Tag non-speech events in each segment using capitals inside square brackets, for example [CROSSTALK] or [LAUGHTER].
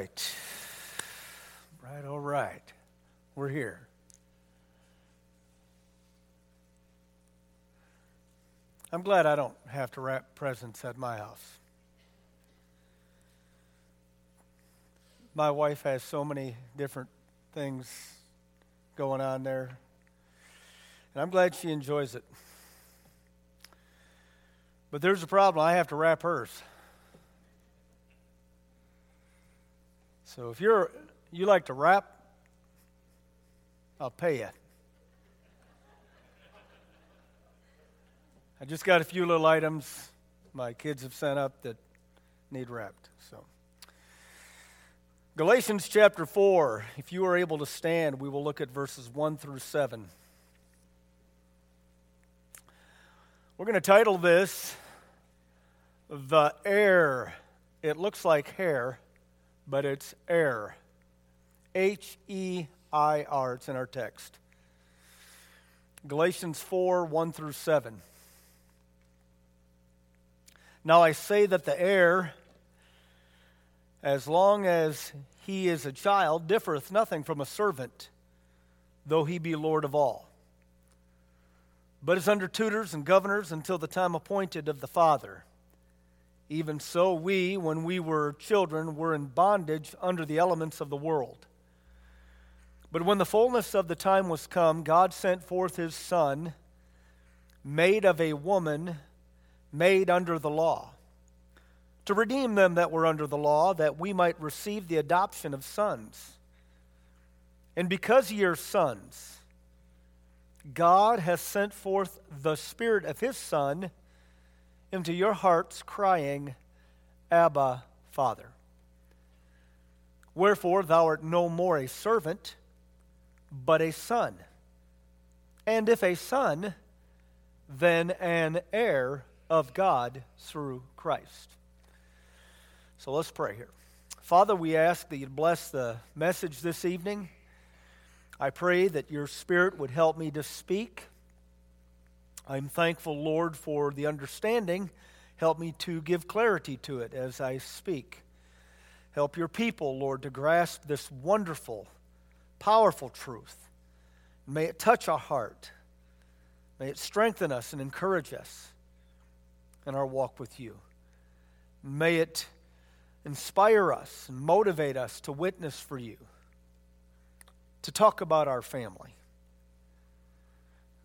right. Right, all right. We're here. I'm glad I don't have to wrap presents at my house. My wife has so many different things going on there, and I'm glad she enjoys it. But there's a problem. I have to wrap hers. So if you're you like to wrap, I'll pay you. I just got a few little items my kids have sent up that need wrapped. So Galatians chapter 4, if you are able to stand, we will look at verses 1 through 7. We're going to title this The Heir. It looks like hair but it's air. H E I R. It's in our text. Galatians 4 1 through 7. Now I say that the heir, as long as he is a child, differeth nothing from a servant, though he be Lord of all, but is under tutors and governors until the time appointed of the Father. Even so, we, when we were children, were in bondage under the elements of the world. But when the fullness of the time was come, God sent forth his Son, made of a woman, made under the law, to redeem them that were under the law, that we might receive the adoption of sons. And because ye are sons, God has sent forth the Spirit of his Son into your hearts, crying, Abba, Father. Wherefore thou art no more a servant, but a son. And if a son, then an heir of God through Christ. So let's pray here. Father, we ask that you bless the message this evening. I pray that your Spirit would help me to speak I'm thankful, Lord, for the understanding. Help me to give clarity to it as I speak. Help your people, Lord, to grasp this wonderful, powerful truth. May it touch our heart. May it strengthen us and encourage us in our walk with you. May it inspire us and motivate us to witness for you, to talk about our family.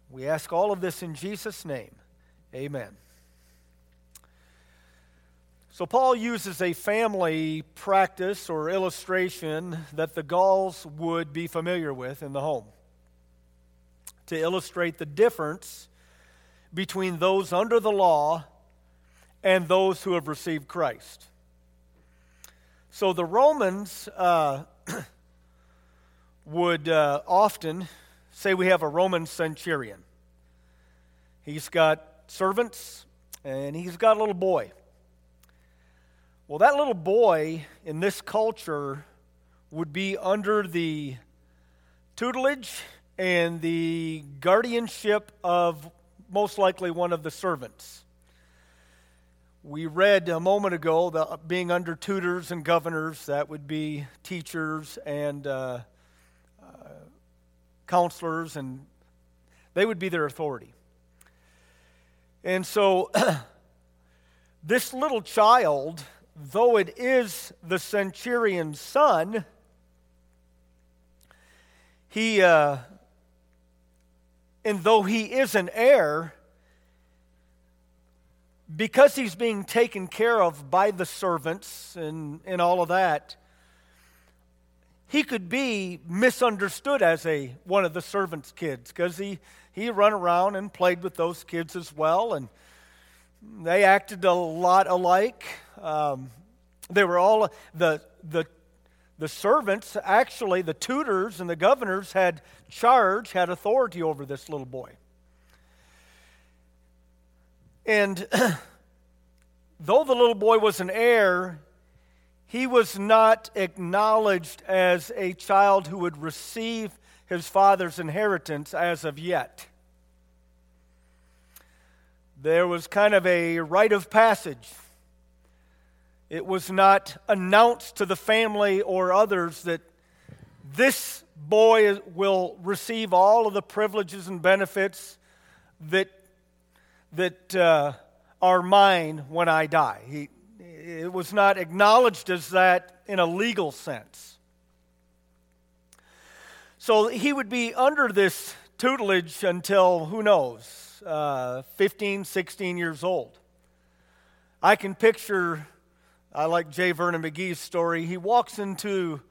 We ask all of this in Jesus' name. Amen. So, Paul uses a family practice or illustration that the Gauls would be familiar with in the home to illustrate the difference between those under the law and those who have received Christ. So, the Romans uh, [CLEARS THROAT] would uh, often say we have a Roman centurion. He's got servants and he's got a little boy. Well, that little boy in this culture would be under the tutelage and the guardianship of most likely one of the servants. We read a moment ago that being under tutors and governors, that would be teachers and uh, counselors, and they would be their authority. And so, [CLEARS THROAT] this little child, though it is the centurion's son, he, uh, and though he is an heir, because he's being taken care of by the servants and, and all of that, he could be misunderstood as a one of the servants' kids because he he run around and played with those kids as well, and they acted a lot alike. Um, they were all the the the servants, actually the tutors and the governors had charge, had authority over this little boy. And [CLEARS THROAT] though the little boy was an heir, he was not acknowledged as a child who would receive his father's inheritance as of yet. There was kind of a rite of passage. It was not announced to the family or others that this boy will receive all of the privileges and benefits that, that uh, are mine when I die. He, it was not acknowledged as that in a legal sense. So he would be under this tutelage until, who knows, uh, 15, 16 years old. I can picture, I like J. Vernon McGee's story. He walks into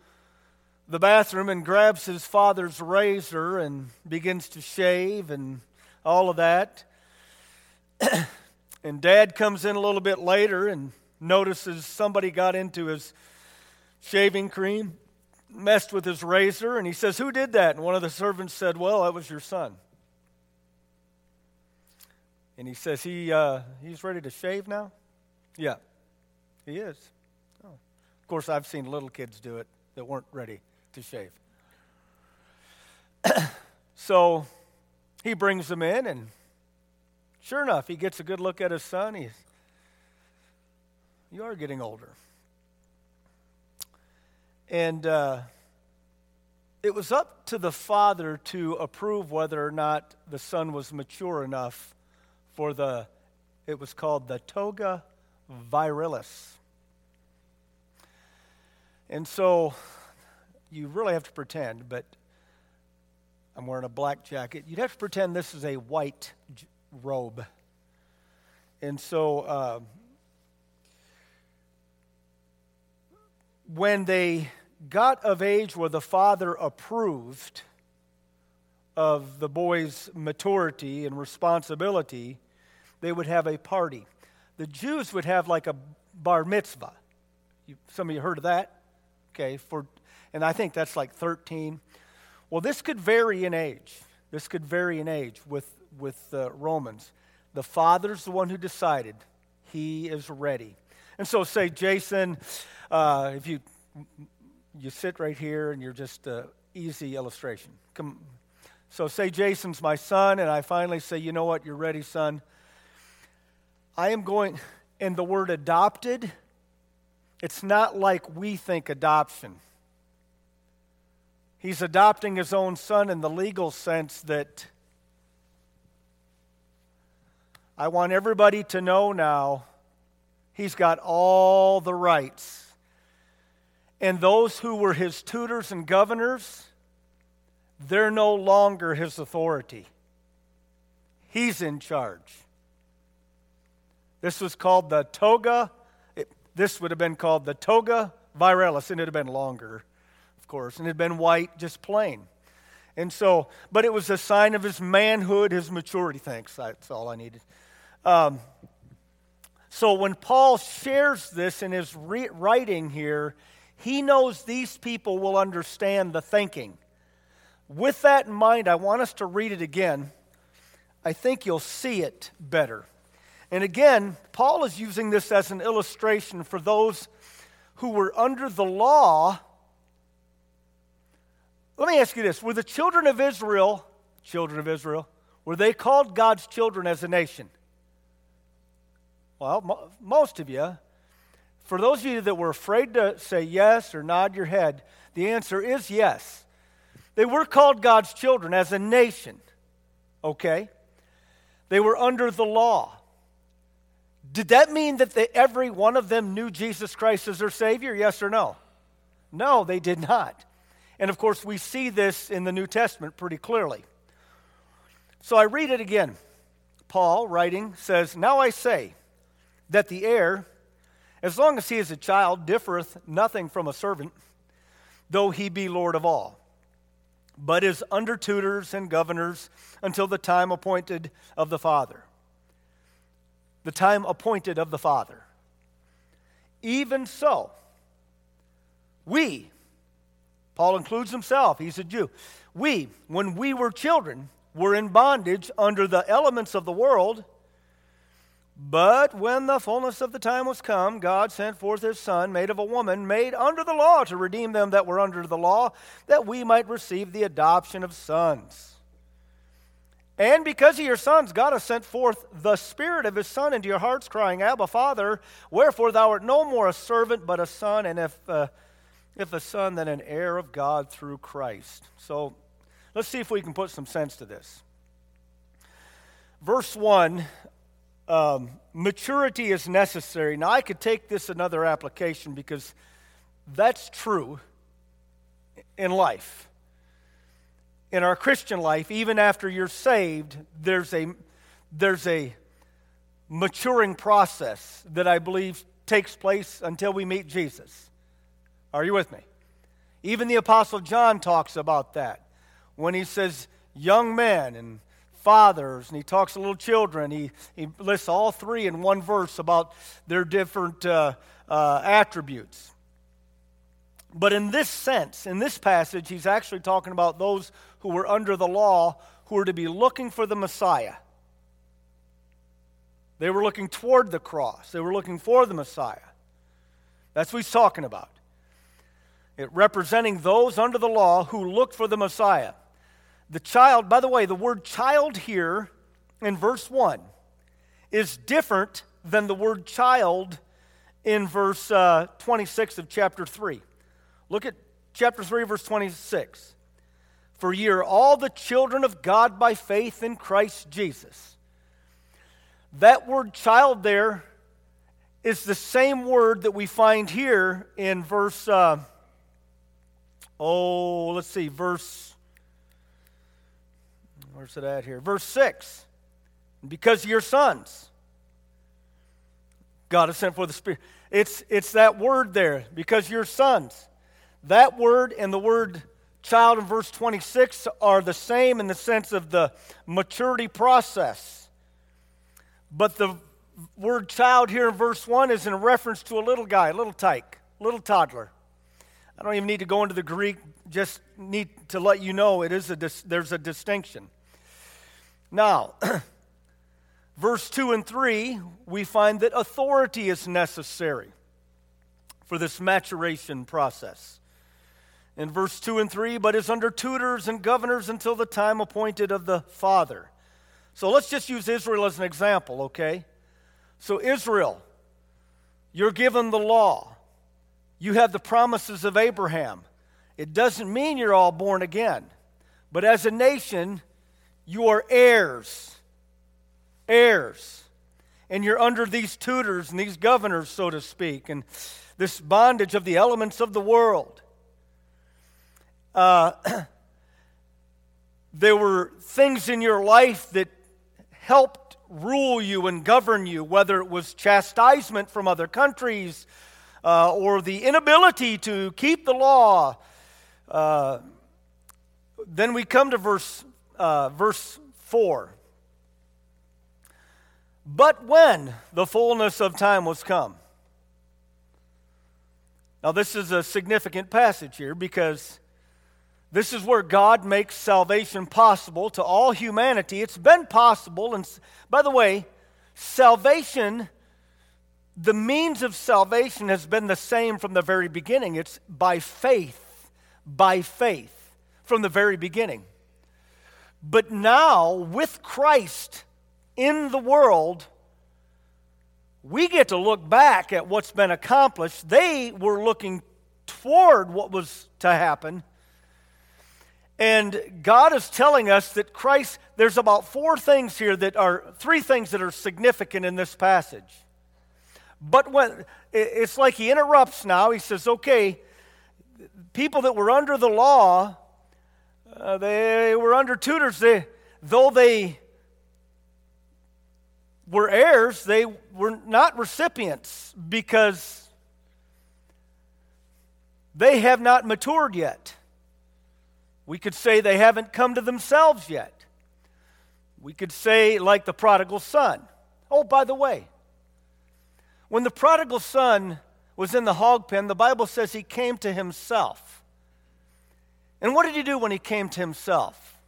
the bathroom and grabs his father's razor and begins to shave and all of that. [CLEARS THROAT] and dad comes in a little bit later and notices somebody got into his shaving cream, messed with his razor, and he says, Who did that? And one of the servants said, Well, that was your son. And he says, he, uh, He's ready to shave now? Yeah, he is. Oh. Of course, I've seen little kids do it that weren't ready to shave. [CLEARS THROAT] so he brings them in, and sure enough, he gets a good look at his son. He's, you are getting older. And uh, it was up to the father to approve whether or not the son was mature enough for the, it was called the toga virilis. And so you really have to pretend, but I'm wearing a black jacket. You'd have to pretend this is a white robe. And so uh, when they got of age where the father approved of the boy's maturity and responsibility, they would have a party. The Jews would have like a bar mitzvah. You, some of you heard of that? Okay, for and I think that's like 13. Well, this could vary in age. This could vary in age with, with uh, Romans. The father's the one who decided he is ready. And so, say, Jason, uh, if you, you sit right here and you're just an easy illustration. Come, so, say, Jason's my son, and I finally say, you know what, you're ready, son. I am going, and the word adopted, it's not like we think adoption. He's adopting his own son in the legal sense that I want everybody to know now he's got all the rights. And those who were his tutors and governors, they're no longer his authority. He's in charge. This was called the toga. It, this would have been called the toga virilis, and it would have been longer of course, and it had been white, just plain. And so, but it was a sign of his manhood, his maturity. Thanks, that's all I needed. Um, so when Paul shares this in his re- writing here, he knows these people will understand the thinking. With that in mind, I want us to read it again. I think you'll see it better. And again, Paul is using this as an illustration for those who were under the law let me ask you this Were the children of Israel, children of Israel, were they called God's children as a nation? Well, mo- most of you. For those of you that were afraid to say yes or nod your head, the answer is yes. They were called God's children as a nation, okay? They were under the law. Did that mean that they, every one of them knew Jesus Christ as their Savior? Yes or no? No, they did not. And of course, we see this in the New Testament pretty clearly. So I read it again. Paul, writing, says, Now I say that the heir, as long as he is a child, differeth nothing from a servant, though he be Lord of all, but is under tutors and governors until the time appointed of the Father. The time appointed of the Father. Even so, we, Paul includes himself, he's a Jew. We, when we were children, were in bondage under the elements of the world. But when the fullness of the time was come, God sent forth his Son, made of a woman, made under the law, to redeem them that were under the law, that we might receive the adoption of sons. And because of your sons, God has sent forth the Spirit of His Son into your hearts, crying, Abba, Father. Wherefore thou art no more a servant, but a son, and if, uh, if a son, then an heir of God through Christ. So let's see if we can put some sense to this. Verse 1 um, maturity is necessary. Now, I could take this another application because that's true in life in our Christian life, even after you're saved, there's a, there's a maturing process that I believe takes place until we meet Jesus. Are you with me? Even the Apostle John talks about that when he says young men and fathers, and he talks to little children. He, he lists all three in one verse about their different uh, uh, attributes. But in this sense, in this passage, he's actually talking about those who were under the law who were to be looking for the Messiah. They were looking toward the cross, they were looking for the Messiah. That's what he's talking about. It representing those under the law who looked for the Messiah. The child, by the way, the word child here in verse 1 is different than the word child in verse uh, 26 of chapter 3. Look at chapter 3, verse 26. For ye are all the children of God by faith in Christ Jesus. That word child there is the same word that we find here in verse, uh, oh, let's see, verse, where's it at here? Verse 6. Because your sons, God has sent for the Spirit. It's, it's that word there, because your sons. That word and the word child in verse 26 are the same in the sense of the maturity process. But the word child here in verse 1 is in reference to a little guy, a little tyke, little toddler. I don't even need to go into the Greek, just need to let you know it is a there's a distinction. Now, [CLEARS THROAT] verse 2 and 3, we find that authority is necessary for this maturation process in verse 2 and 3, but is under tutors and governors until the time appointed of the Father. So let's just use Israel as an example, okay? So, Israel, you're given the law, you have the promises of Abraham. It doesn't mean you're all born again, but as a nation, you are heirs. Heirs. And you're under these tutors and these governors, so to speak, and this bondage of the elements of the world. Uh, [CLEARS THROAT] there were things in your life that helped rule you and govern you, whether it was chastisement from other countries uh, or the inability to keep the law. Uh, then we come to verse, uh, verse 4. But when the fullness of time was come. Now, this is a significant passage here because this is where God makes salvation possible to all humanity. It's been possible. And by the way, salvation, the means of salvation has been the same from the very beginning. It's by faith, by faith from the very beginning. But now, with Christ in the world, we get to look back at what's been accomplished. They were looking toward what was to happen and God is telling us that Christ, there's about four things here that are, three things that are significant in this passage. But when, it's like he interrupts now. He says, okay, people that were under the law, uh, they were under tutors. They, though they were heirs, they were not recipients because they have not matured yet. We could say they haven't come to themselves yet. We could say, like the prodigal son. Oh, by the way, when the prodigal son was in the hog pen, the Bible says he came to himself. And what did he do when he came to himself?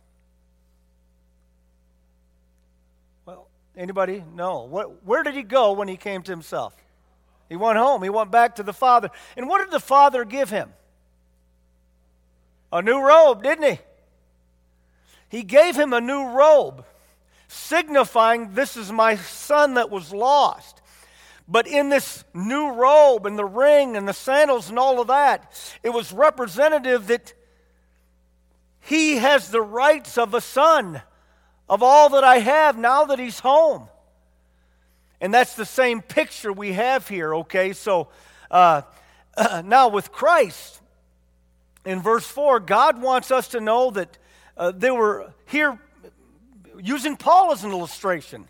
Well, anybody? No. What, where did he go when he came to himself? He went home. He went back to the father. And what did the father give him? a new robe, didn't he? He gave him a new robe. signifying this is my son that was lost. But in this new robe and the ring and the sandals and all of that, it was representative that he has the rights of a son, of all that I have now that he's home. And that's the same picture we have here, okay? So uh, uh, [CLEARS THROAT] now with Christ, in verse 4, God wants us to know that uh, they were here using Paul as an illustration.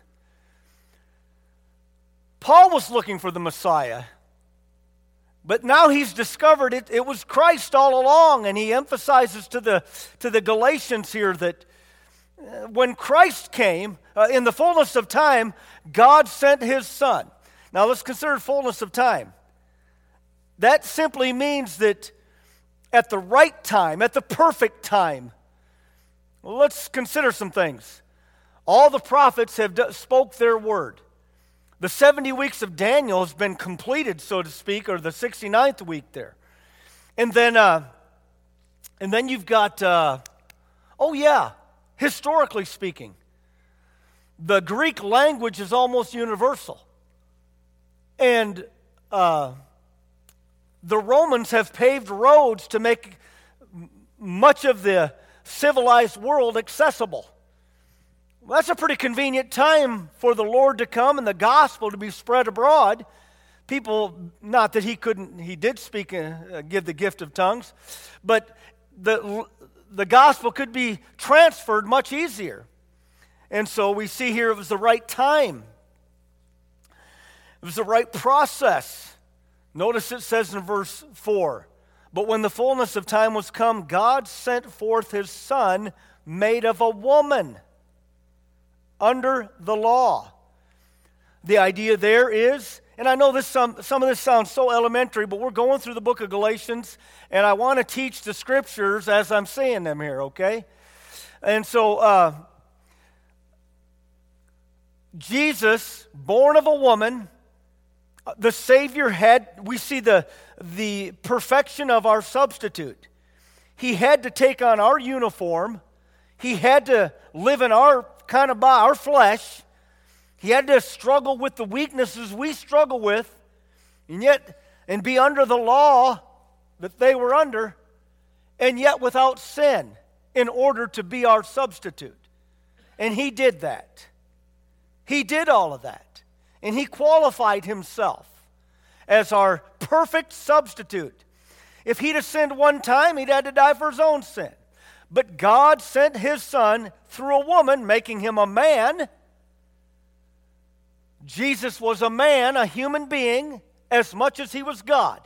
Paul was looking for the Messiah, but now he's discovered it, it was Christ all along, and he emphasizes to the, to the Galatians here that uh, when Christ came, uh, in the fullness of time, God sent his Son. Now let's consider fullness of time. That simply means that at the right time, at the perfect time, let's consider some things. All the prophets have spoke their word. The 70 weeks of Daniel has been completed, so to speak, or the 69th week there. And then, uh, and then you've got, uh, oh yeah, historically speaking, the Greek language is almost universal. And uh, the Romans have paved roads to make much of the civilized world accessible. Well, that's a pretty convenient time for the Lord to come and the gospel to be spread abroad. People, not that he couldn't, he did speak, uh, give the gift of tongues, but the, the gospel could be transferred much easier. And so we see here it was the right time, it was the right process. Notice it says in verse 4 But when the fullness of time was come, God sent forth his Son, made of a woman, under the law. The idea there is, and I know this some, some of this sounds so elementary, but we're going through the book of Galatians, and I want to teach the scriptures as I'm saying them here, okay? And so, uh, Jesus, born of a woman, the Savior had, we see the, the perfection of our substitute. He had to take on our uniform, he had to live in our kind of by our flesh. He had to struggle with the weaknesses we struggle with, and yet, and be under the law that they were under, and yet without sin in order to be our substitute. And he did that. He did all of that and he qualified himself as our perfect substitute. If he'd have sinned one time, he'd had to die for his own sin. But God sent his son through a woman, making him a man. Jesus was a man, a human being, as much as he was God.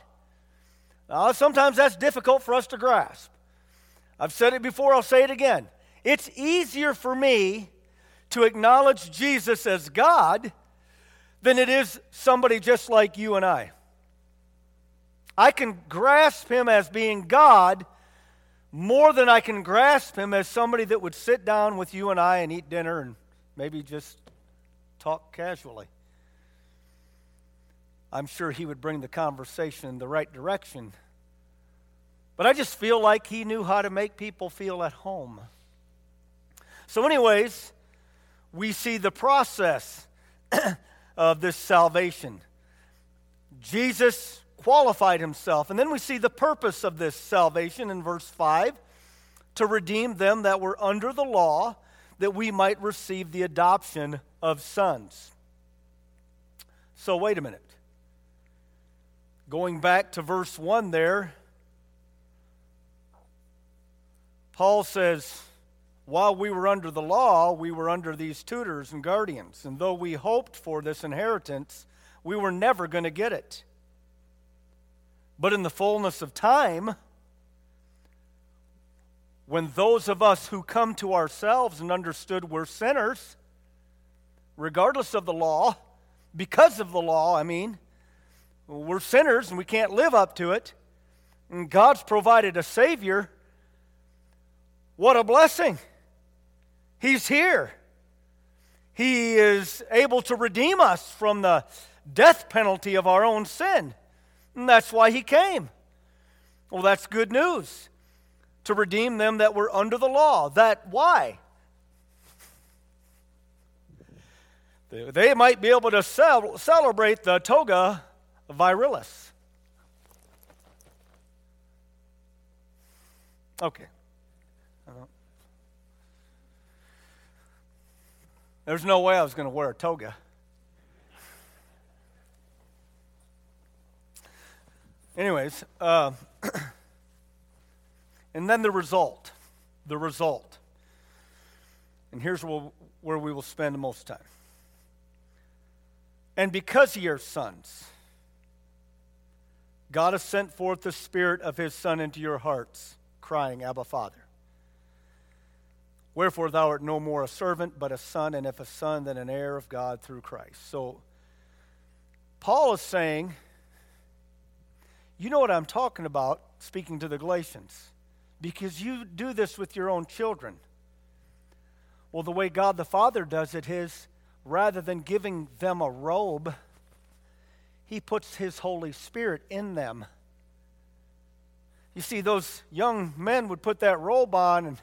Sometimes that's difficult for us to grasp. I've said it before, I'll say it again. It's easier for me to acknowledge Jesus as God than it is somebody just like you and I. I can grasp him as being God more than I can grasp him as somebody that would sit down with you and I and eat dinner and maybe just talk casually. I'm sure he would bring the conversation in the right direction. But I just feel like he knew how to make people feel at home. So, anyways, we see the process [CLEARS THROAT] of this salvation. Jesus qualified himself. And then we see the purpose of this salvation in verse 5 to redeem them that were under the law, that we might receive the adoption of sons. So, wait a minute. Going back to verse 1 there, Paul says, while we were under the law, we were under these tutors and guardians. And though we hoped for this inheritance, we were never going to get it. But in the fullness of time, when those of us who come to ourselves and understood we're sinners, regardless of the law, because of the law, I mean, we're sinners and we can't live up to it, and God's provided a Savior, what a blessing! He's here. He is able to redeem us from the death penalty of our own sin. And that's why he came. Well, that's good news. To redeem them that were under the law. That why? they might be able to cel- celebrate the toga virilis. Okay. Uh, there's no way I was going to wear a toga. Anyways, uh, [CLEARS THROAT] and then the result. The result. And here's where we will spend the most time. And because ye are sons, God has sent forth the Spirit of His Son into your hearts, crying, Abba, Father. Wherefore thou art no more a servant, but a son, and if a son, then an heir of God through Christ. So, Paul is saying, you know what I'm talking about, speaking to the Galatians, because you do this with your own children. Well, the way God the Father does it is rather than giving them a robe, he puts his Holy Spirit in them. You see, those young men would put that robe on and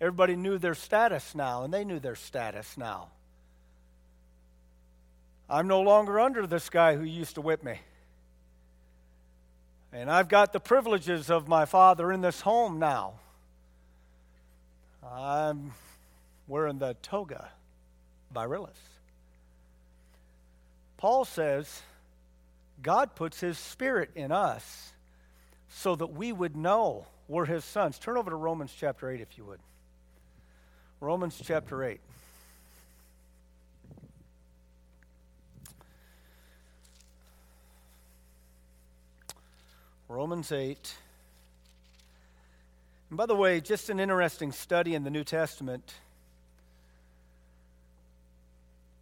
Everybody knew their status now, and they knew their status now. I'm no longer under this guy who used to whip me. And I've got the privileges of my father in this home now. I'm wearing the toga virilis. Paul says God puts his spirit in us so that we would know we're his sons. Turn over to Romans chapter 8 if you would. Romans chapter 8. Romans 8. And by the way, just an interesting study in the New Testament.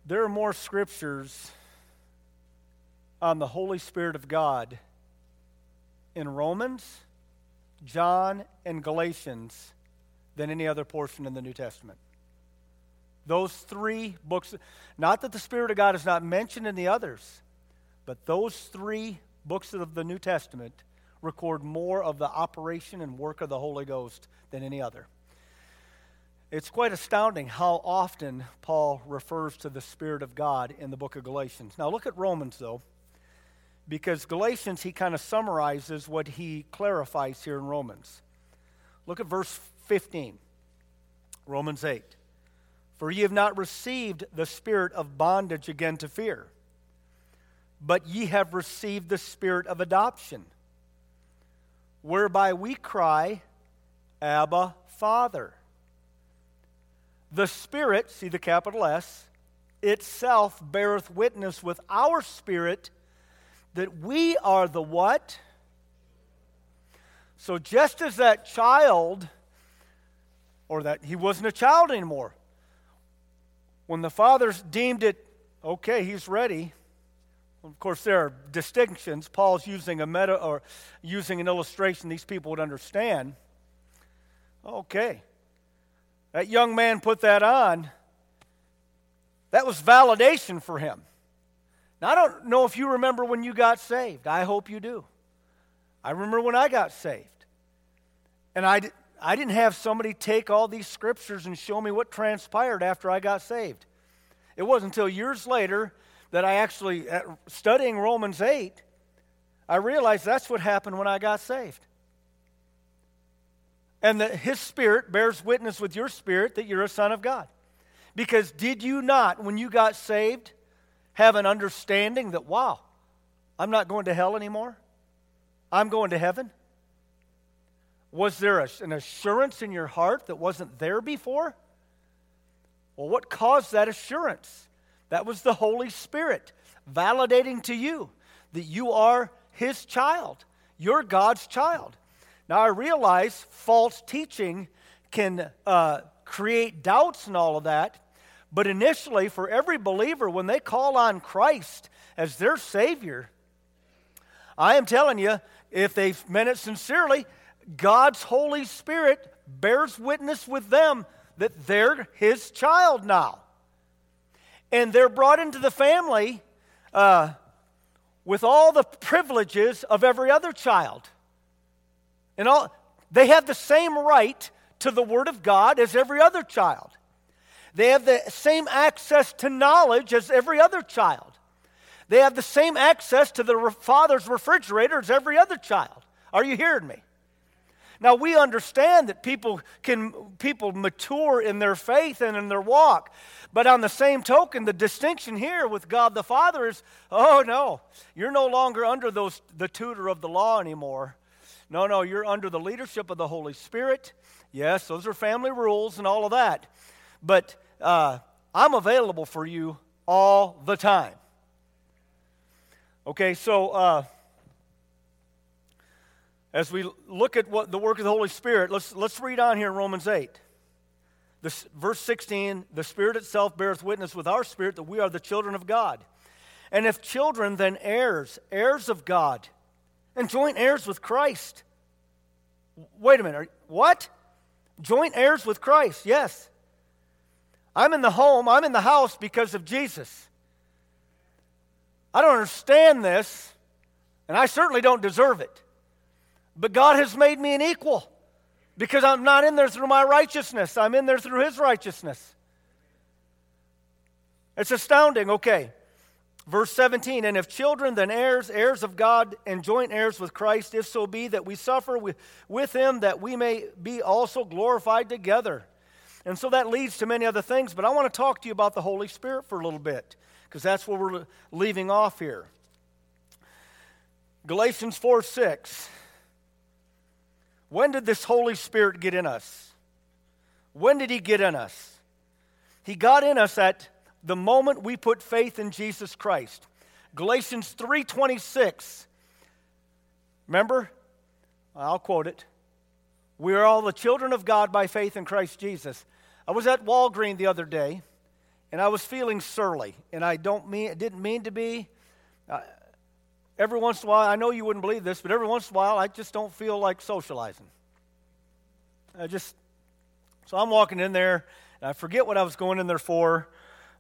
There are more scriptures on the Holy Spirit of God in Romans, John, and Galatians than any other portion in the New Testament. Those three books, not that the Spirit of God is not mentioned in the others, but those three books of the New Testament record more of the operation and work of the Holy Ghost than any other. It's quite astounding how often Paul refers to the Spirit of God in the book of Galatians. Now, look at Romans, though, because Galatians, he kind of summarizes what he clarifies here in Romans. Look at verse 15. Romans 8. For ye have not received the spirit of bondage again to fear, but ye have received the spirit of adoption, whereby we cry, Abba, Father. The Spirit, see the capital S, itself beareth witness with our spirit that we are the what? So just as that child or that he wasn't a child anymore. When the fathers deemed it okay, he's ready. Of course, there are distinctions. Paul's using a meta or using an illustration these people would understand. Okay. That young man put that on. That was validation for him. Now, I don't know if you remember when you got saved. I hope you do. I remember when I got saved. And I, I didn't have somebody take all these scriptures and show me what transpired after I got saved. It wasn't until years later that I actually, uh, studying Romans 8, I realized that's what happened when I got saved. And that his spirit bears witness with your spirit that you're a son of God. Because did you not, when you got saved, have an understanding that, wow, I'm not going to hell anymore? I'm going to heaven? Was there a, an assurance in your heart that wasn't there before? Well, what caused that assurance? That was the Holy Spirit validating to you that you are His child. You're God's child. Now, I realize false teaching can uh, create doubts and all of that, but initially, for every believer, when they call on Christ as their Savior, I am telling you, if they've meant it sincerely, God's Holy Spirit bears witness with them that they're His child now. And they're brought into the family uh, with all the privileges of every other child. And all, they have the same right to the Word of God as every other child. They have the same access to knowledge as every other child. They have the same access to the father's refrigerator as every other child. Are you hearing me? Now we understand that people can people mature in their faith and in their walk. But on the same token, the distinction here with God the Father is, oh no, you're no longer under those the tutor of the law anymore. No, no, you're under the leadership of the Holy Spirit. Yes, those are family rules and all of that. But uh, I'm available for you all the time. Okay, so uh, as we look at what the work of the Holy Spirit, let's, let's read on here in Romans 8. This, verse 16 The Spirit itself beareth witness with our spirit that we are the children of God. And if children, then heirs, heirs of God, and joint heirs with Christ. Wait a minute. Are, what? Joint heirs with Christ, yes. I'm in the home, I'm in the house because of Jesus. I don't understand this, and I certainly don't deserve it. But God has made me an equal because I'm not in there through my righteousness, I'm in there through His righteousness. It's astounding. Okay. Verse 17, and if children, then heirs, heirs of God, and joint heirs with Christ, if so be that we suffer with, with him, that we may be also glorified together. And so that leads to many other things, but I want to talk to you about the Holy Spirit for a little bit, because that's where we're leaving off here. Galatians 4 6. When did this Holy Spirit get in us? When did He get in us? He got in us at the moment we put faith in Jesus Christ. Galatians 3:26. Remember? I'll quote it. We are all the children of God by faith in Christ Jesus. I was at Walgreen the other day, and I was feeling surly, and I don't mean didn't mean to be. Every once in a while, I know you wouldn't believe this, but every once in a while, I just don't feel like socializing. I just, so I'm walking in there, and I forget what I was going in there for.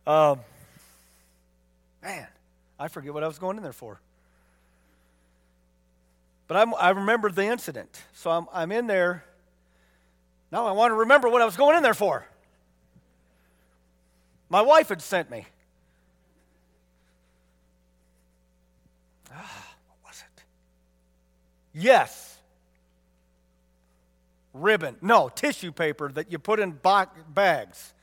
Um, man, I forget what I was going in there for. But I'm, i remember the incident. So I'm, I'm in there. Now I want to remember what I was going in there for. My wife had sent me. Yes. Ribbon. No, tissue paper that you put in bags.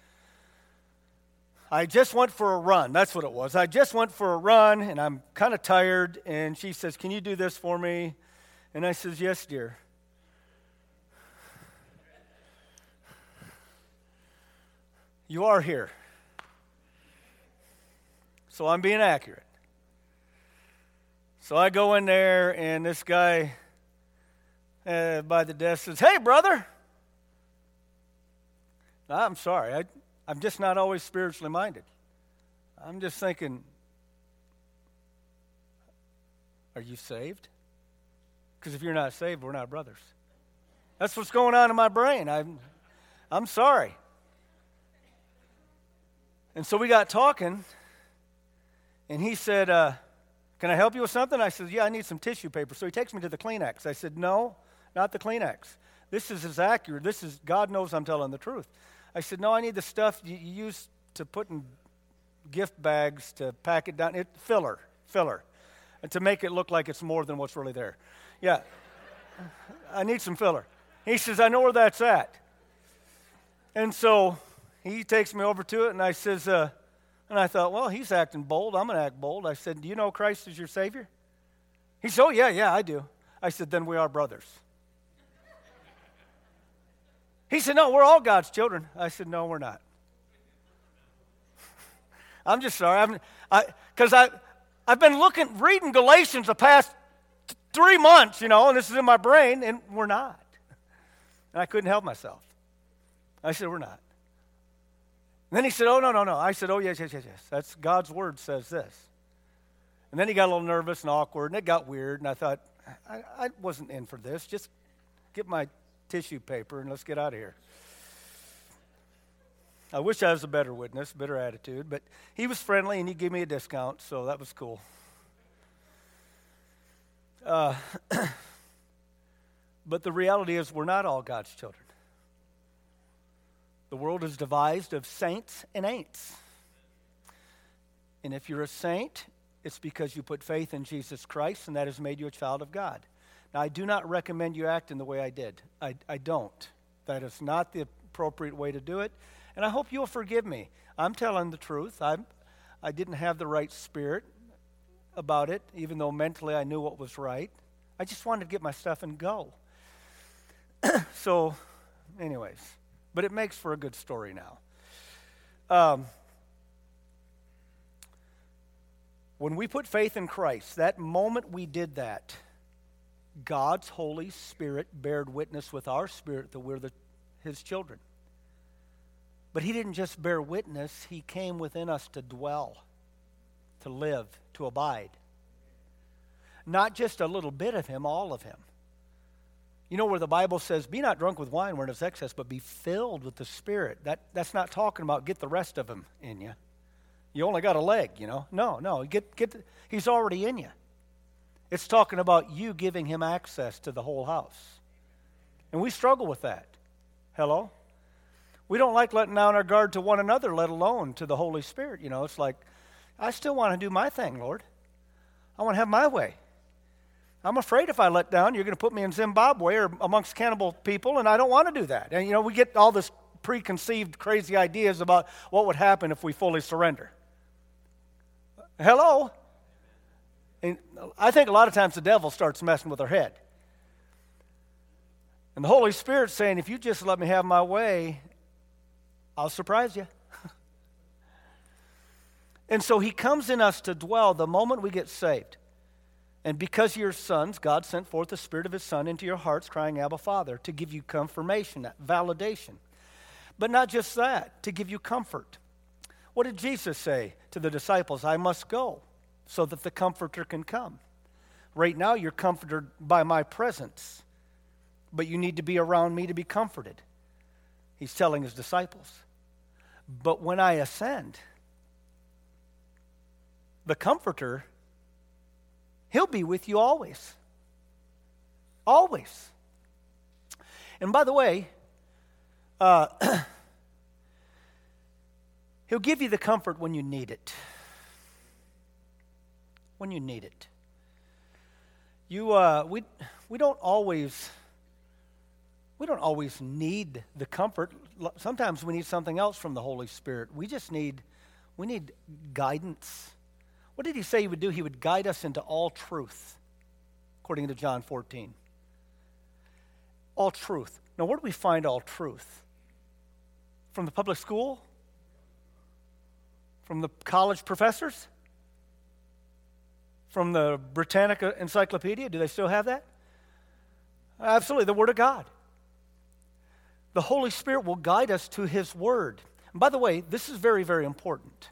I just went for a run. That's what it was. I just went for a run and I'm kind of tired. And she says, Can you do this for me? And I says, Yes, dear. You are here. So I'm being accurate. So I go in there, and this guy uh, by the desk says, Hey, brother. I'm sorry. I, I'm just not always spiritually minded. I'm just thinking, Are you saved? Because if you're not saved, we're not brothers. That's what's going on in my brain. I'm, I'm sorry. And so we got talking, and he said, uh, can I help you with something? I said, Yeah, I need some tissue paper. So he takes me to the Kleenex. I said, No, not the Kleenex. This is as accurate. This is, God knows I'm telling the truth. I said, No, I need the stuff you use to put in gift bags to pack it down. It, filler, filler, and to make it look like it's more than what's really there. Yeah, I need some filler. He says, I know where that's at. And so he takes me over to it, and I says, uh, and I thought, well, he's acting bold. I'm going to act bold. I said, Do you know Christ is your Savior? He said, Oh, yeah, yeah, I do. I said, Then we are brothers. He said, No, we're all God's children. I said, No, we're not. [LAUGHS] I'm just sorry. I'm, I, because I, I've been looking, reading Galatians the past th- three months, you know, and this is in my brain, and we're not. And I couldn't help myself. I said, We're not. And then he said, Oh, no, no, no. I said, Oh, yes, yes, yes, yes. That's God's word says this. And then he got a little nervous and awkward, and it got weird. And I thought, I, I wasn't in for this. Just get my tissue paper and let's get out of here. I wish I was a better witness, better attitude, but he was friendly and he gave me a discount, so that was cool. Uh, [CLEARS THROAT] but the reality is, we're not all God's children. The world is devised of saints and ain'ts. And if you're a saint, it's because you put faith in Jesus Christ, and that has made you a child of God. Now, I do not recommend you act in the way I did. I, I don't. That is not the appropriate way to do it. And I hope you'll forgive me. I'm telling the truth. I'm, I didn't have the right spirit about it, even though mentally I knew what was right. I just wanted to get my stuff and go. [CLEARS THROAT] so, anyways, but it makes for a good story now. Um, when we put faith in Christ, that moment we did that, God's Holy Spirit bared witness with our spirit that we're the, His children. But He didn't just bear witness, He came within us to dwell, to live, to abide. Not just a little bit of Him, all of Him. You know where the Bible says, be not drunk with wine where there's excess, but be filled with the Spirit. That, that's not talking about get the rest of Him in you. You only got a leg, you know. No, no, get, get, He's already in you. It's talking about you giving him access to the whole house. And we struggle with that. Hello? We don't like letting down our guard to one another, let alone to the Holy Spirit. You know, it's like, I still want to do my thing, Lord. I want to have my way. I'm afraid if I let down, you're going to put me in Zimbabwe or amongst cannibal people, and I don't want to do that. And, you know, we get all this preconceived crazy ideas about what would happen if we fully surrender. Hello? And I think a lot of times the devil starts messing with our head. And the Holy Spirit's saying, if you just let me have my way, I'll surprise you. [LAUGHS] and so he comes in us to dwell the moment we get saved. And because you're sons, God sent forth the Spirit of His Son into your hearts, crying, Abba, Father, to give you confirmation, validation. But not just that, to give you comfort. What did Jesus say to the disciples? I must go so that the Comforter can come. Right now, you're comforted by my presence, but you need to be around me to be comforted. He's telling his disciples. But when I ascend, the Comforter, he'll be with you always. Always. And by the way, uh, [CLEARS THROAT] he'll give you the comfort when you need it when you need it. You, uh, we, we don't always we don't always need the comfort. Sometimes we need something else from the Holy Spirit. We just need we need guidance. What did he say he would do? He would guide us into all truth, according to John 14. All truth. Now, where do we find all truth? From the public school? From the college professors? from the Britannica Encyclopedia. Do they still have that? Absolutely, the Word of God. The Holy Spirit will guide us to His Word. And by the way, this is very, very important.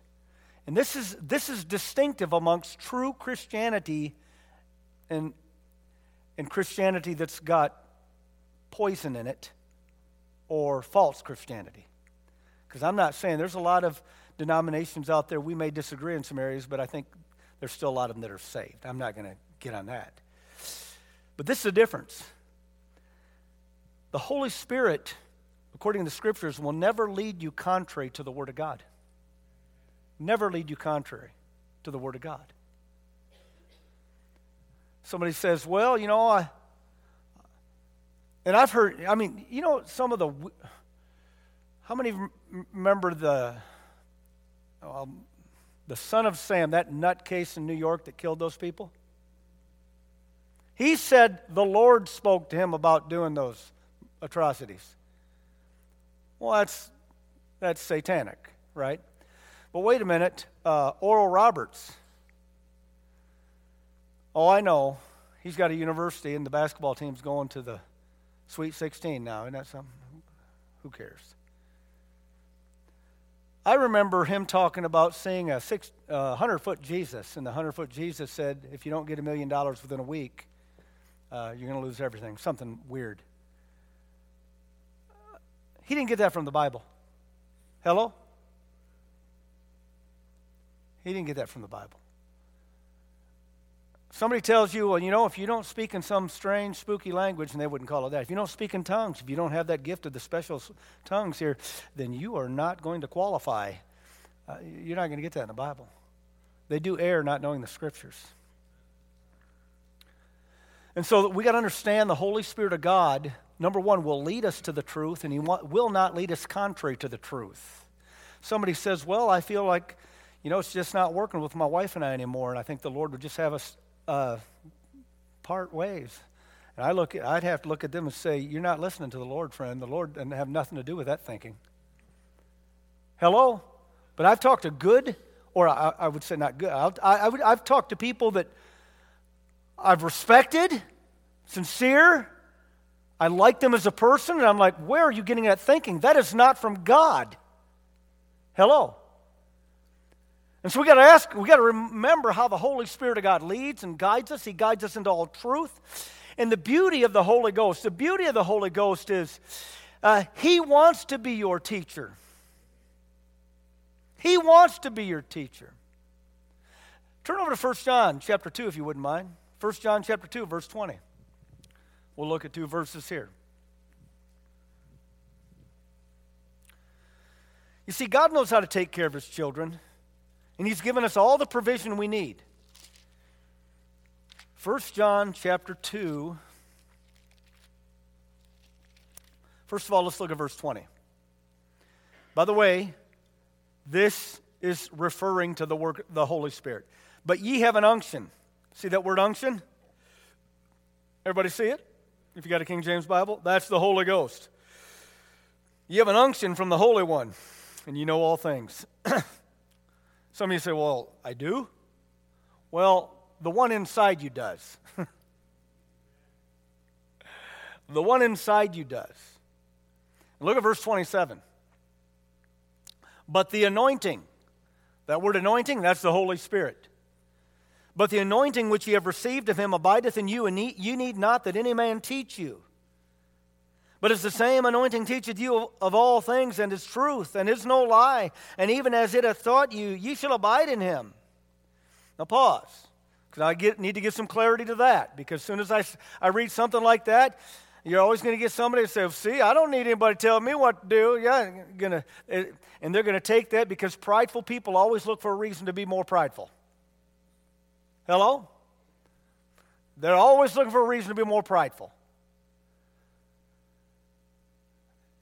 And this is, this is distinctive amongst true Christianity and, and Christianity that's got poison in it or false Christianity. Because I'm not saying there's a lot of denominations out there, we may disagree in some areas, but I think there's still a lot of them that are saved. I'm not going to get on that. But this is the difference. The Holy Spirit, according to the scriptures, will never lead you contrary to the Word of God. Never lead you contrary to the Word of God. Somebody says, well, you know, I, and I've heard, I mean, you know, some of the, how many remember the, um, the son of Sam, that nutcase in New York that killed those people? He said the Lord spoke to him about doing those atrocities. Well, that's, that's satanic, right? But wait a minute. Uh, Oral Roberts. Oh, I know. He's got a university, and the basketball team's going to the Sweet 16 now. Isn't that something? Who cares? I remember him talking about seeing a six, uh, 100 foot Jesus, and the 100 foot Jesus said, If you don't get a million dollars within a week, uh, you're going to lose everything. Something weird. He didn't get that from the Bible. Hello? He didn't get that from the Bible. Somebody tells you, well, you know, if you don't speak in some strange, spooky language, and they wouldn't call it that, if you don't speak in tongues, if you don't have that gift of the special tongues here, then you are not going to qualify. Uh, you're not going to get that in the Bible. They do err not knowing the scriptures. And so we got to understand the Holy Spirit of God, number one, will lead us to the truth, and He will not lead us contrary to the truth. Somebody says, Well, I feel like, you know, it's just not working with my wife and I anymore, and I think the Lord would just have us uh, part ways. And I look, at, I'd have to look at them and say, You're not listening to the Lord, friend. The Lord doesn't have nothing to do with that thinking. Hello? But I've talked to good, or I, I would say not good, I, I would, I've talked to people that I've respected, sincere. I like them as a person, and I'm like, Where are you getting that thinking? That is not from God. Hello? And so we got to ask, we got to remember how the Holy Spirit of God leads and guides us. He guides us into all truth. And the beauty of the Holy Ghost, the beauty of the Holy Ghost is uh, He wants to be your teacher. He wants to be your teacher. Turn over to 1 John chapter 2, if you wouldn't mind. 1 John chapter 2, verse 20. We'll look at two verses here. You see, God knows how to take care of His children. And he's given us all the provision we need. 1 John chapter 2. First of all, let's look at verse 20. By the way, this is referring to the work the Holy Spirit. But ye have an unction. See that word unction? Everybody see it? If you got a King James Bible, that's the Holy Ghost. You have an unction from the Holy One, and you know all things. [CLEARS THROAT] Some of you say, Well, I do. Well, the one inside you does. [LAUGHS] the one inside you does. Look at verse 27. But the anointing, that word anointing, that's the Holy Spirit. But the anointing which ye have received of him abideth in you, and ye need not that any man teach you. But it's the same anointing teacheth you of all things, and is truth, and is no lie. And even as it hath taught you, ye shall abide in him. Now pause, because I get, need to give some clarity to that. Because as soon as I, I read something like that, you're always going to get somebody to say, "See, I don't need anybody telling me what to do." Yeah, gonna, eh, and they're going to take that because prideful people always look for a reason to be more prideful. Hello? They're always looking for a reason to be more prideful.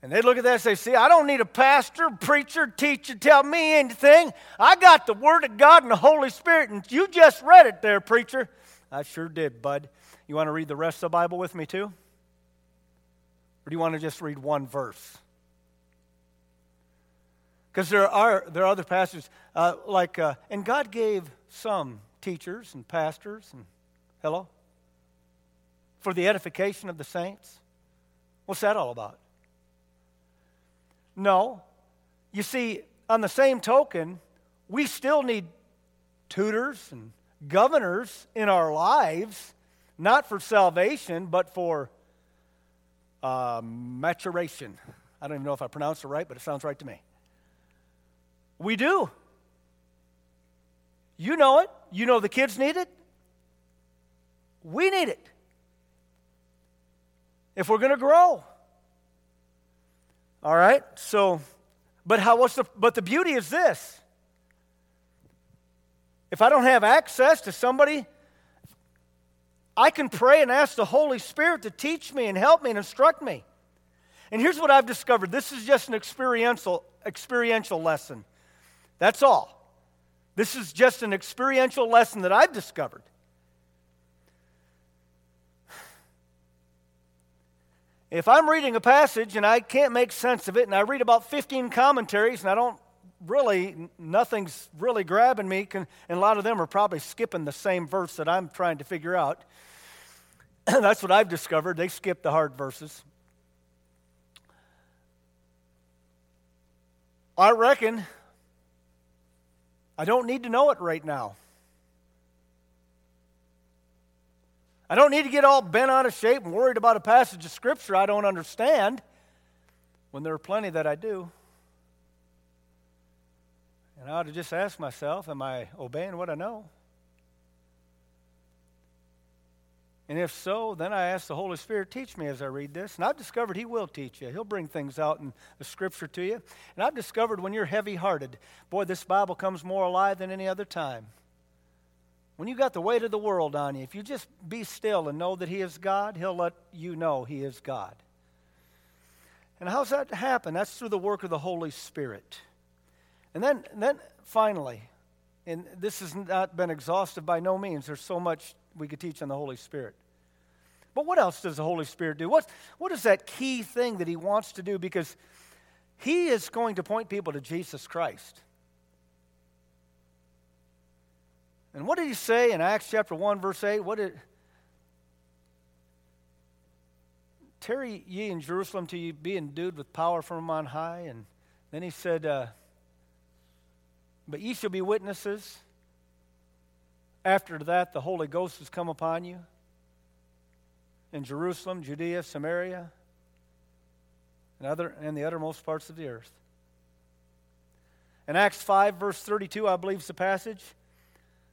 And they look at that and say, See, I don't need a pastor, preacher, teacher tell me anything. I got the Word of God and the Holy Spirit, and you just read it there, preacher. I sure did, bud. You want to read the rest of the Bible with me, too? Or do you want to just read one verse? Because there are, there are other passages, uh, like, uh, and God gave some teachers and pastors and, hello? For the edification of the saints. What's that all about? No. You see, on the same token, we still need tutors and governors in our lives, not for salvation, but for uh, maturation. I don't even know if I pronounced it right, but it sounds right to me. We do. You know it. You know the kids need it. We need it. If we're going to grow. All right? So, but how what's the but the beauty is this. If I don't have access to somebody, I can pray and ask the Holy Spirit to teach me and help me and instruct me. And here's what I've discovered. This is just an experiential experiential lesson. That's all. This is just an experiential lesson that I've discovered. If I'm reading a passage and I can't make sense of it, and I read about 15 commentaries and I don't really, nothing's really grabbing me, and a lot of them are probably skipping the same verse that I'm trying to figure out. [CLEARS THROAT] That's what I've discovered. They skip the hard verses. I reckon I don't need to know it right now. I don't need to get all bent out of shape and worried about a passage of Scripture I don't understand when there are plenty that I do. And I ought to just ask myself, am I obeying what I know? And if so, then I ask the Holy Spirit, teach me as I read this. And I've discovered He will teach you. He'll bring things out in the Scripture to you. And I've discovered when you're heavy hearted, boy, this Bible comes more alive than any other time. When you got the weight of the world on you, if you just be still and know that He is God, He'll let you know He is God. And how's that happen? That's through the work of the Holy Spirit. And then, then finally, and this has not been exhaustive by no means, there's so much we could teach on the Holy Spirit. But what else does the Holy Spirit do? What, what is that key thing that He wants to do? Because He is going to point people to Jesus Christ. And what did He say in Acts chapter 1, verse 8? What did. Tarry ye in Jerusalem till ye be endued with power from on high. And then he said, uh, But ye shall be witnesses after that, the Holy Ghost has come upon you in Jerusalem, Judea, Samaria, and, other, and the uttermost parts of the earth. In Acts 5, verse 32, I believe is the passage.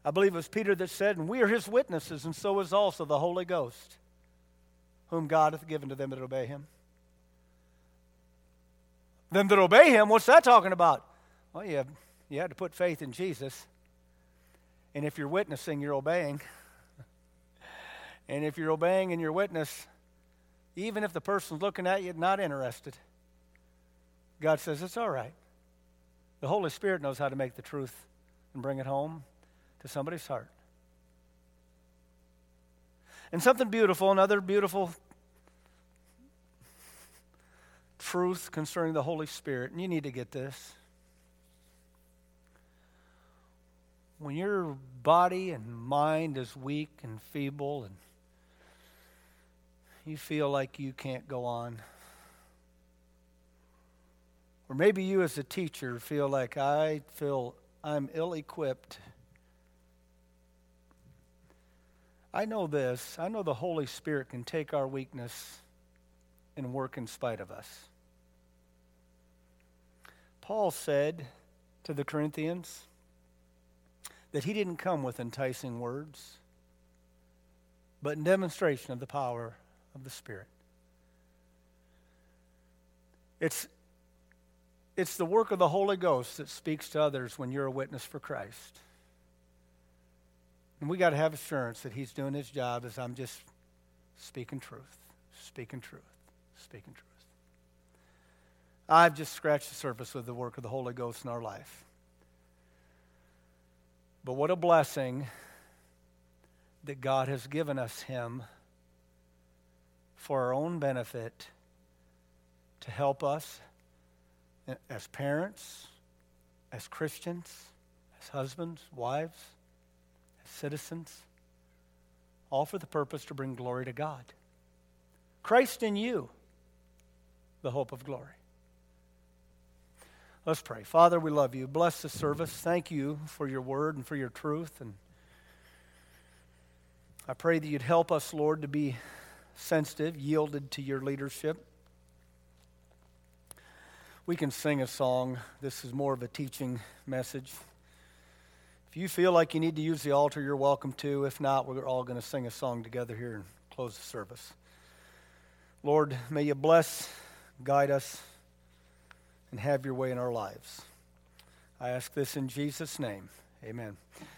I believe it was Peter that said, And we are his witnesses, and so is also the Holy Ghost, whom God hath given to them that obey him. Them that obey him, what's that talking about? Well, you, you had to put faith in Jesus. And if you're witnessing, you're obeying. [LAUGHS] and if you're obeying and you're witness, even if the person's looking at you not interested, God says it's all right. The Holy Spirit knows how to make the truth and bring it home to somebody's heart. And something beautiful, another beautiful truth concerning the Holy Spirit, and you need to get this. when your body and mind is weak and feeble and you feel like you can't go on. Or maybe you as a teacher feel like I feel I'm ill equipped. I know this. I know the Holy Spirit can take our weakness and work in spite of us. Paul said to the Corinthians, that he didn't come with enticing words, but in demonstration of the power of the Spirit. It's, it's the work of the Holy Ghost that speaks to others when you're a witness for Christ. And we got to have assurance that he's doing his job as I'm just speaking truth, speaking truth, speaking truth. I've just scratched the surface of the work of the Holy Ghost in our life. But what a blessing that God has given us Him for our own benefit to help us as parents, as Christians, as husbands, wives, citizens, all for the purpose to bring glory to God. Christ in you, the hope of glory. Let's pray. Father, we love you. Bless the service. Thank you for your word and for your truth. And I pray that you'd help us, Lord, to be sensitive, yielded to your leadership. We can sing a song. This is more of a teaching message. If you feel like you need to use the altar, you're welcome to. If not, we're all going to sing a song together here and close the service. Lord, may you bless, guide us and have your way in our lives. I ask this in Jesus' name. Amen.